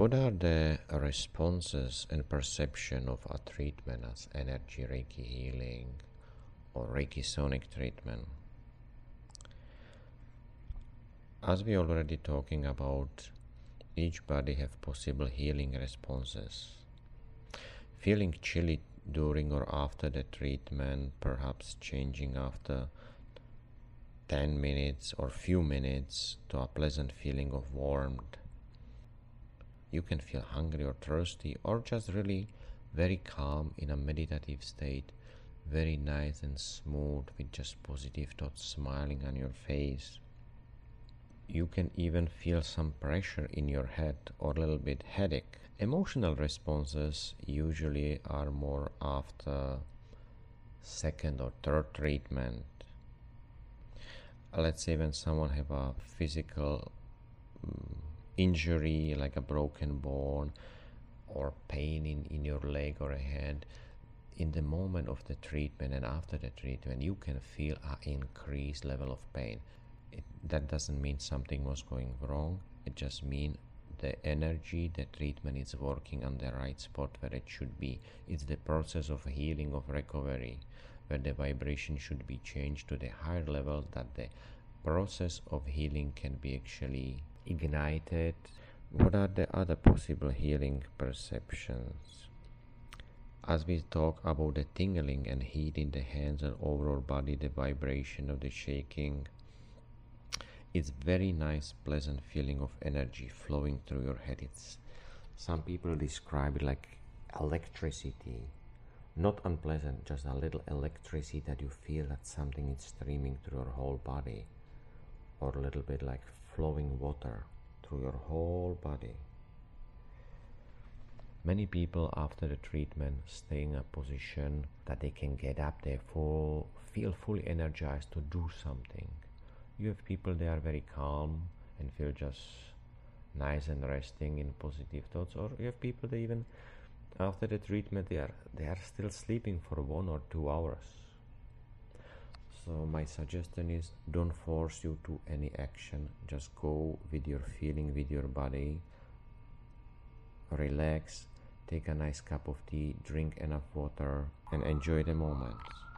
What are the responses and perception of a treatment as energy Reiki healing or Reiki sonic treatment? As we already talking about, each body have possible healing responses. Feeling chilly during or after the treatment, perhaps changing after 10 minutes or few minutes to a pleasant feeling of warmth you can feel hungry or thirsty or just really very calm in a meditative state, very nice and smooth with just positive thoughts smiling on your face. You can even feel some pressure in your head or a little bit headache. Emotional responses usually are more after second or third treatment. Let's say when someone have a physical injury like a broken bone or pain in, in your leg or a hand in the moment of the treatment and after the treatment you can feel an increased level of pain. It, that doesn't mean something was going wrong. It just means the energy the treatment is working on the right spot where it should be. It's the process of healing of recovery where the vibration should be changed to the higher level that the process of healing can be actually ignited. What are the other possible healing perceptions? As we talk about the tingling and heat in the hands and overall body, the vibration of the shaking, it's very nice, pleasant feeling of energy flowing through your head. It's some people describe it like electricity, not unpleasant, just a little electricity that you feel that something is streaming through your whole body, or a little bit like flowing water through your whole body. Many people after the treatment stay in a position that they can get up, full, feel fully energized to do something. You have people they are very calm and feel just nice and resting in positive thoughts, or you have people they even after the treatment they are they are still sleeping for one or two hours so my suggestion is don't force you to any action. Just go with your feeling with your body. Relax take a nice cup of tea drink enough water and enjoy the moments